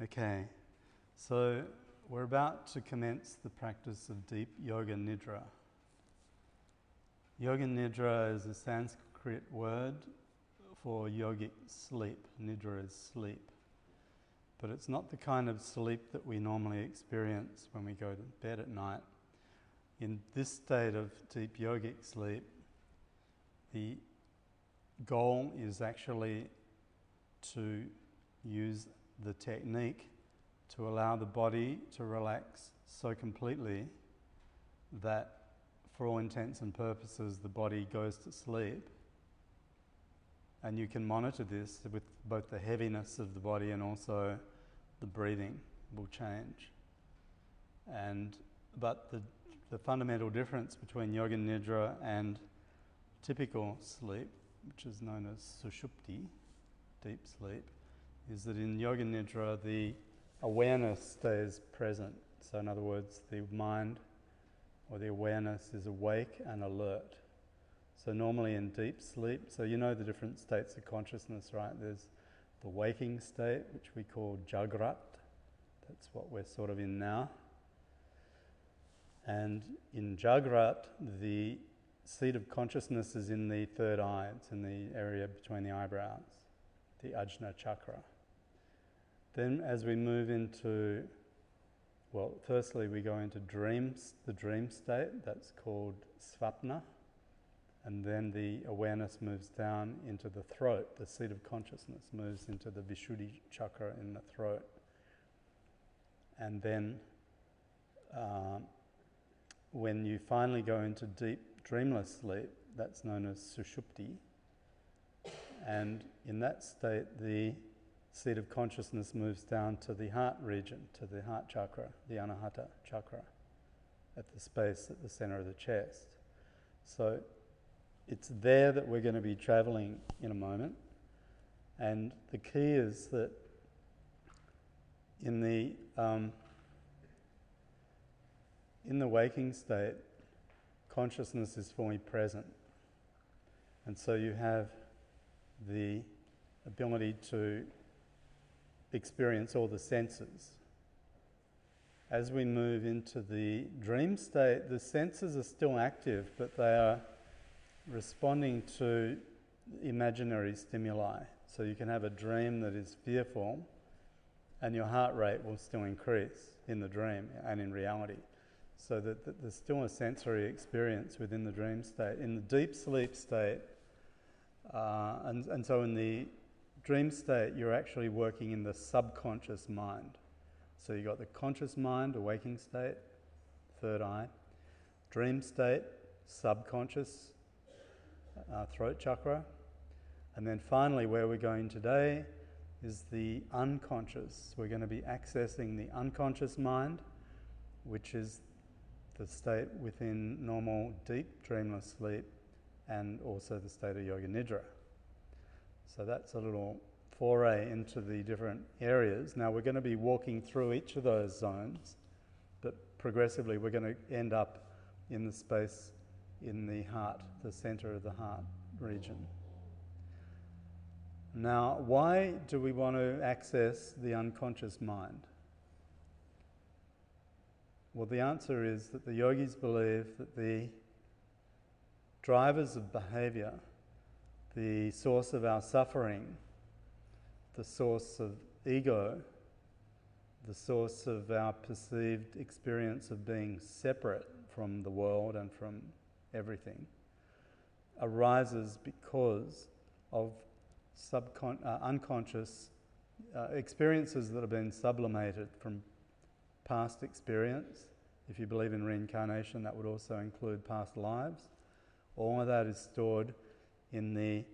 Okay, so we're about to commence the practice of deep yoga nidra. Yoga nidra is a Sanskrit word for yogic sleep. Nidra is sleep. But it's not the kind of sleep that we normally experience when we go to bed at night. In this state of deep yogic sleep, the goal is actually to use the technique to allow the body to relax so completely that, for all intents and purposes, the body goes to sleep. And you can monitor this with both the heaviness of the body and also the breathing will change. And, but the, the fundamental difference between yoga nidra and typical sleep, which is known as sushupti, deep sleep, is that in yoga nidra the awareness stays present. So, in other words, the mind or the awareness is awake and alert. So, normally in deep sleep, so you know the different states of consciousness, right? There's the waking state, which we call jagrat. That's what we're sort of in now. And in jagrat, the seat of consciousness is in the third eye, it's in the area between the eyebrows, the ajna chakra. Then, as we move into, well, firstly, we go into dreams, the dream state, that's called svapna. And then the awareness moves down into the throat, the seat of consciousness moves into the Vishuddhi chakra in the throat. And then, uh, when you finally go into deep dreamless sleep, that's known as sushupti. And in that state, the seat of consciousness moves down to the heart region, to the heart chakra, the anahata chakra, at the space at the center of the chest. So it's there that we're going to be traveling in a moment. And the key is that in the, um, in the waking state, consciousness is fully present. And so you have the ability to experience all the senses. As we move into the dream state, the senses are still active, but they are responding to imaginary stimuli. So you can have a dream that is fearful, and your heart rate will still increase in the dream and in reality. So that, that there's still a sensory experience within the dream state. In the deep sleep state, uh, and, and so in the dream state, you're actually working in the subconscious mind. So you've got the conscious mind, a waking state, third eye, dream state, subconscious, uh, throat chakra. And then finally, where we're going today is the unconscious. We're going to be accessing the unconscious mind, which is the state within normal deep dreamless sleep and also the state of yoga nidra. So that's a little foray into the different areas. Now we're going to be walking through each of those zones, but progressively we're going to end up in the space in the heart, the center of the heart region. Now, why do we want to access the unconscious mind? Well, the answer is that the yogis believe that the drivers of behavior the source of our suffering, the source of ego, the source of our perceived experience of being separate from the world and from everything, arises because of subcon- uh, unconscious uh, experiences that have been sublimated from past experience. If you believe in reincarnation, that would also include past lives. All of that is stored in the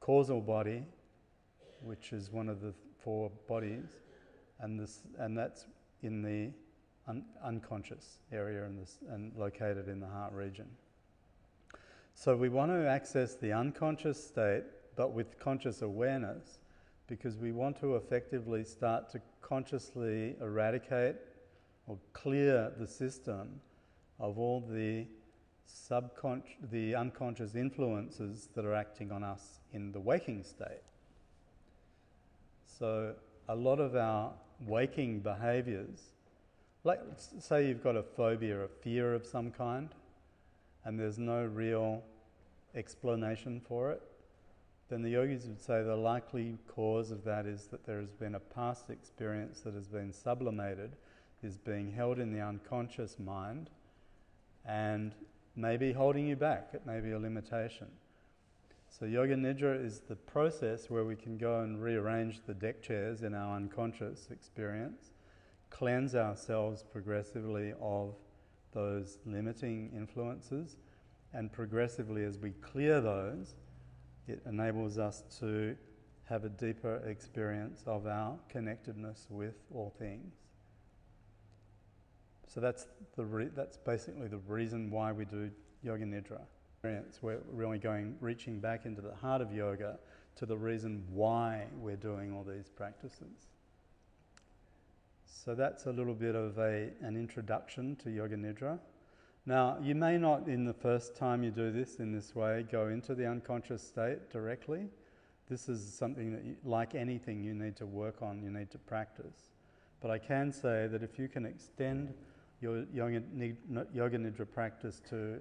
causal body, which is one of the four bodies, and, this, and that's in the un- unconscious area and, this, and located in the heart region. So we want to access the unconscious state, but with conscious awareness, because we want to effectively start to consciously eradicate or clear the system of all the subconscious, the unconscious influences that are acting on us in the waking state. So, a lot of our waking behaviors, like say you've got a phobia, a fear of some kind, and there's no real explanation for it, then the yogis would say the likely cause of that is that there has been a past experience that has been sublimated, is being held in the unconscious mind, and maybe holding you back. It may be a limitation. So, Yoga Nidra is the process where we can go and rearrange the deck chairs in our unconscious experience, cleanse ourselves progressively of those limiting influences, and progressively, as we clear those, it enables us to have a deeper experience of our connectedness with all things. So that's, the re- that's basically the reason why we do Yoga Nidra. We're really going, reaching back into the heart of yoga to the reason why we're doing all these practices. So that's a little bit of a, an introduction to Yoga Nidra. Now, you may not, in the first time you do this in this way, go into the unconscious state directly. This is something that, you, like anything, you need to work on, you need to practice. But I can say that if you can extend your yoga, yoga nidra practice to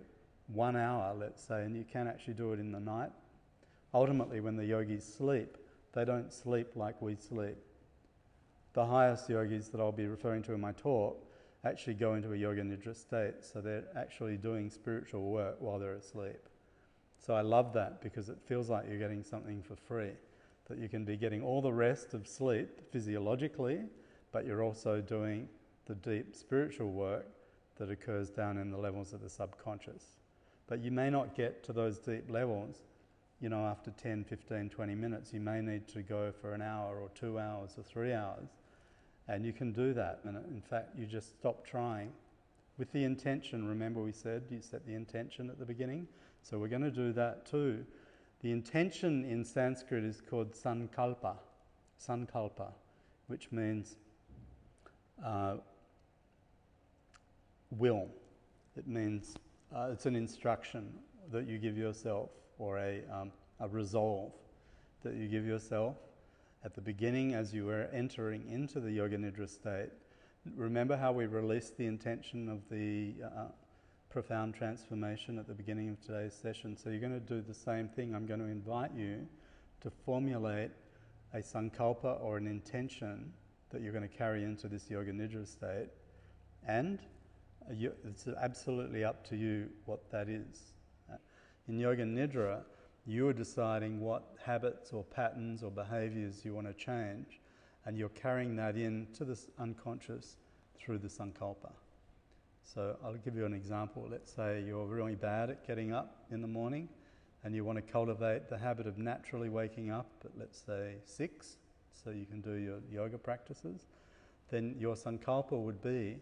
one hour, let's say, and you can actually do it in the night, ultimately, when the yogis sleep, they don't sleep like we sleep. The highest yogis that I'll be referring to in my talk actually go into a yoga nidra state, so they're actually doing spiritual work while they're asleep. So I love that because it feels like you're getting something for free, that you can be getting all the rest of sleep physiologically, but you're also doing the deep spiritual work that occurs down in the levels of the subconscious. But you may not get to those deep levels, you know, after 10, 15, 20 minutes. You may need to go for an hour or two hours or three hours and you can do that. And in fact, you just stop trying with the intention. Remember, we said you set the intention at the beginning. So we're going to do that too. The intention in Sanskrit is called sankalpa, sankalpa, which means uh, will. It means uh, it's an instruction that you give yourself or a, um, a resolve that you give yourself at the beginning as you were entering into the Yoga Nidra state. Remember how we released the intention of the uh, profound transformation at the beginning of today's session? So you're going to do the same thing. I'm going to invite you to formulate a sankalpa or an intention that you're going to carry into this Yoga Nidra state. And it's absolutely up to you what that is. Uh, in Yoga Nidra, you're deciding what habits or patterns or behaviors you want to change, and you're carrying that into the unconscious through the sankalpa. So I'll give you an example. Let's say you're really bad at getting up in the morning and you want to cultivate the habit of naturally waking up at, let's say, six, so you can do your yoga practices. Then your sankalpa would be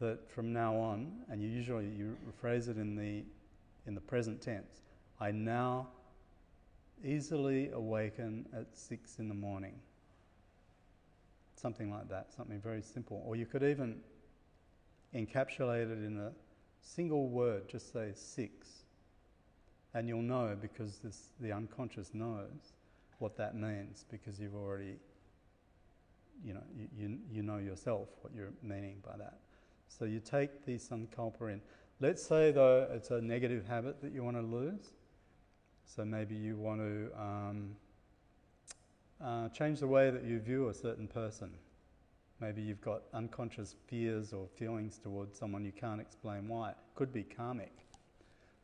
that from now on, and you usually you phrase it in the in the present tense. I now easily awaken at six in the morning. Something like that, something very simple. Or you could even encapsulate it in a single word, just say six. And you'll know because this, the unconscious knows what that means because you've already, you know, you, you, you know yourself what you're meaning by that. So you take the sankalpa in. Let's say, though, it's a negative habit that you want to lose. So maybe you want to um, uh, change the way that you view a certain person. Maybe you've got unconscious fears or feelings towards someone you can't explain why. It could be karmic.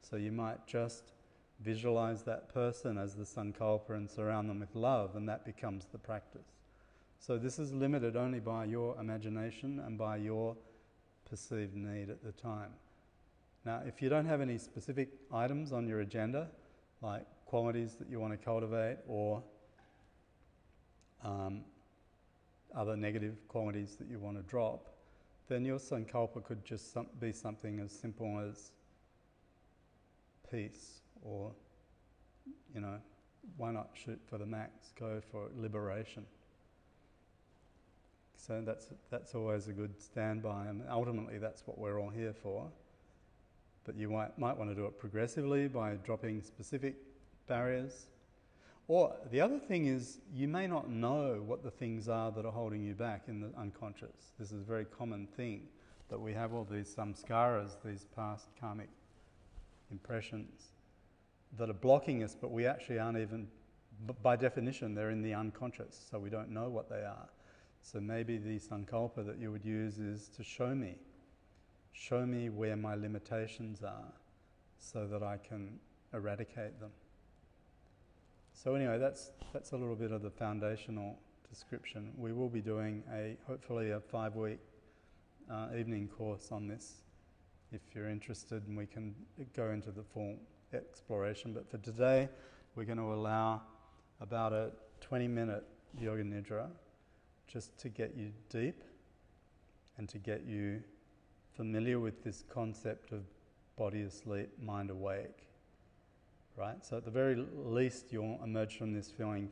So you might just visualize that person as the sankalpa and surround them with love, and that becomes the practice. So this is limited only by your imagination and by your perceived need at the time. Now, if you don't have any specific items on your agenda, like qualities that you want to cultivate or um, other negative qualities that you want to drop, then your sankalpa could just be something as simple as peace or, you know, why not shoot for the max, go for liberation. So that's, that's always a good standby, and ultimately that's what we're all here for. But you might, might want to do it progressively by dropping specific barriers. Or the other thing is, you may not know what the things are that are holding you back in the unconscious. This is a very common thing that we have all these samskaras, these past karmic impressions that are blocking us, but we actually aren't even, by definition, they're in the unconscious, so we don't know what they are. So maybe the sankalpa that you would use is to show me, show me where my limitations are so that I can eradicate them. So anyway, that's that's a little bit of the foundational description. We will be doing a hopefully a five-week uh, evening course on this, if you're interested, and we can go into the full exploration. But for today, we're going to allow about a 20-minute yoga nidra, just to get you deep and to get you familiar with this concept of body asleep, mind awake right? So at the very least, you'll emerge from this feeling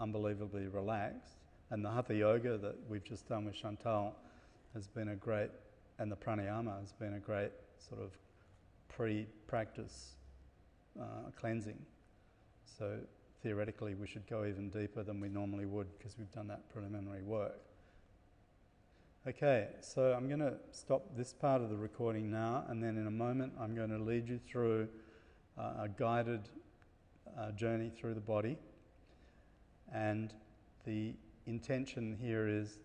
unbelievably relaxed. And the Hatha Yoga that we've just done with Chantal has been a great, and the pranayama has been a great sort of pre-practice uh, cleansing. So theoretically, we should go even deeper than we normally would because we've done that preliminary work. Okay, so I'm going to stop this part of the recording now, and then in a moment, I'm going to lead you through uh, a guided uh, journey through the body. And the intention here is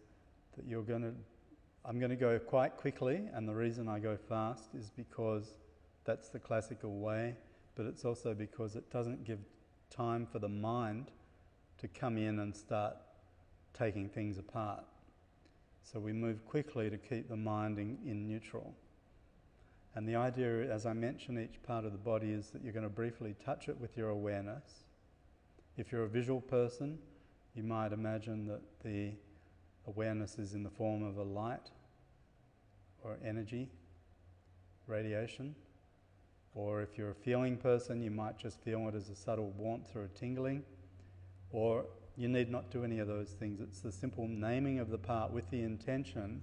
that you're going to, I'm going to go quite quickly, and the reason I go fast is because that's the classical way, but it's also because it doesn't give time for the mind to come in and start taking things apart. So we move quickly to keep the mind in, in neutral. And the idea, as I mentioned, each part of the body, is that you're going to briefly touch it with your awareness. If you're a visual person, you might imagine that the awareness is in the form of a light or energy, radiation. Or if you're a feeling person, you might just feel it as a subtle warmth or a tingling. Or you need not do any of those things. It's the simple naming of the part with the intention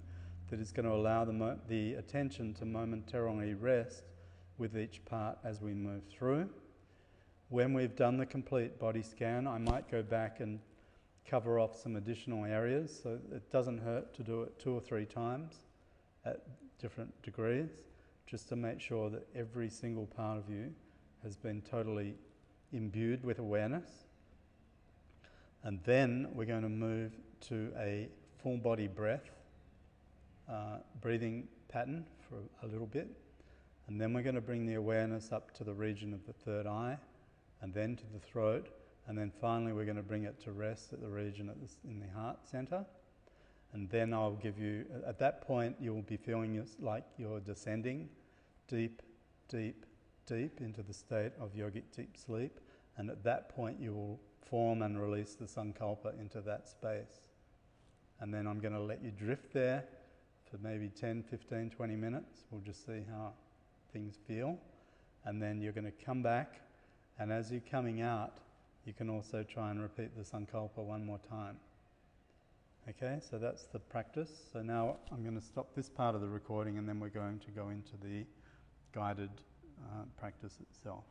that is going to allow the, mo- the attention to momentarily rest with each part as we move through. When we've done the complete body scan, I might go back and cover off some additional areas so it doesn't hurt to do it two or three times at different degrees, just to make sure that every single part of you has been totally imbued with awareness. And then we're going to move to a full body breath uh, breathing pattern for a little bit. And then we're going to bring the awareness up to the region of the third eye and then to the throat. And then finally, we're going to bring it to rest at the region at in the heart center. And then I'll give you, at that point, you'll be feeling like you're descending deep, deep, deep into the state of yogic deep sleep. And at that point, you will form and release the sankalpa into that space. And then I'm going to let you drift there for maybe 10, 15, 20 minutes. We'll just see how things feel. And then you're going to come back, and as you're coming out, you can also try and repeat the Sankalpa one more time. Okay, so that's the practice. So now I'm going to stop this part of the recording and then we're going to go into the guided uh, practice itself.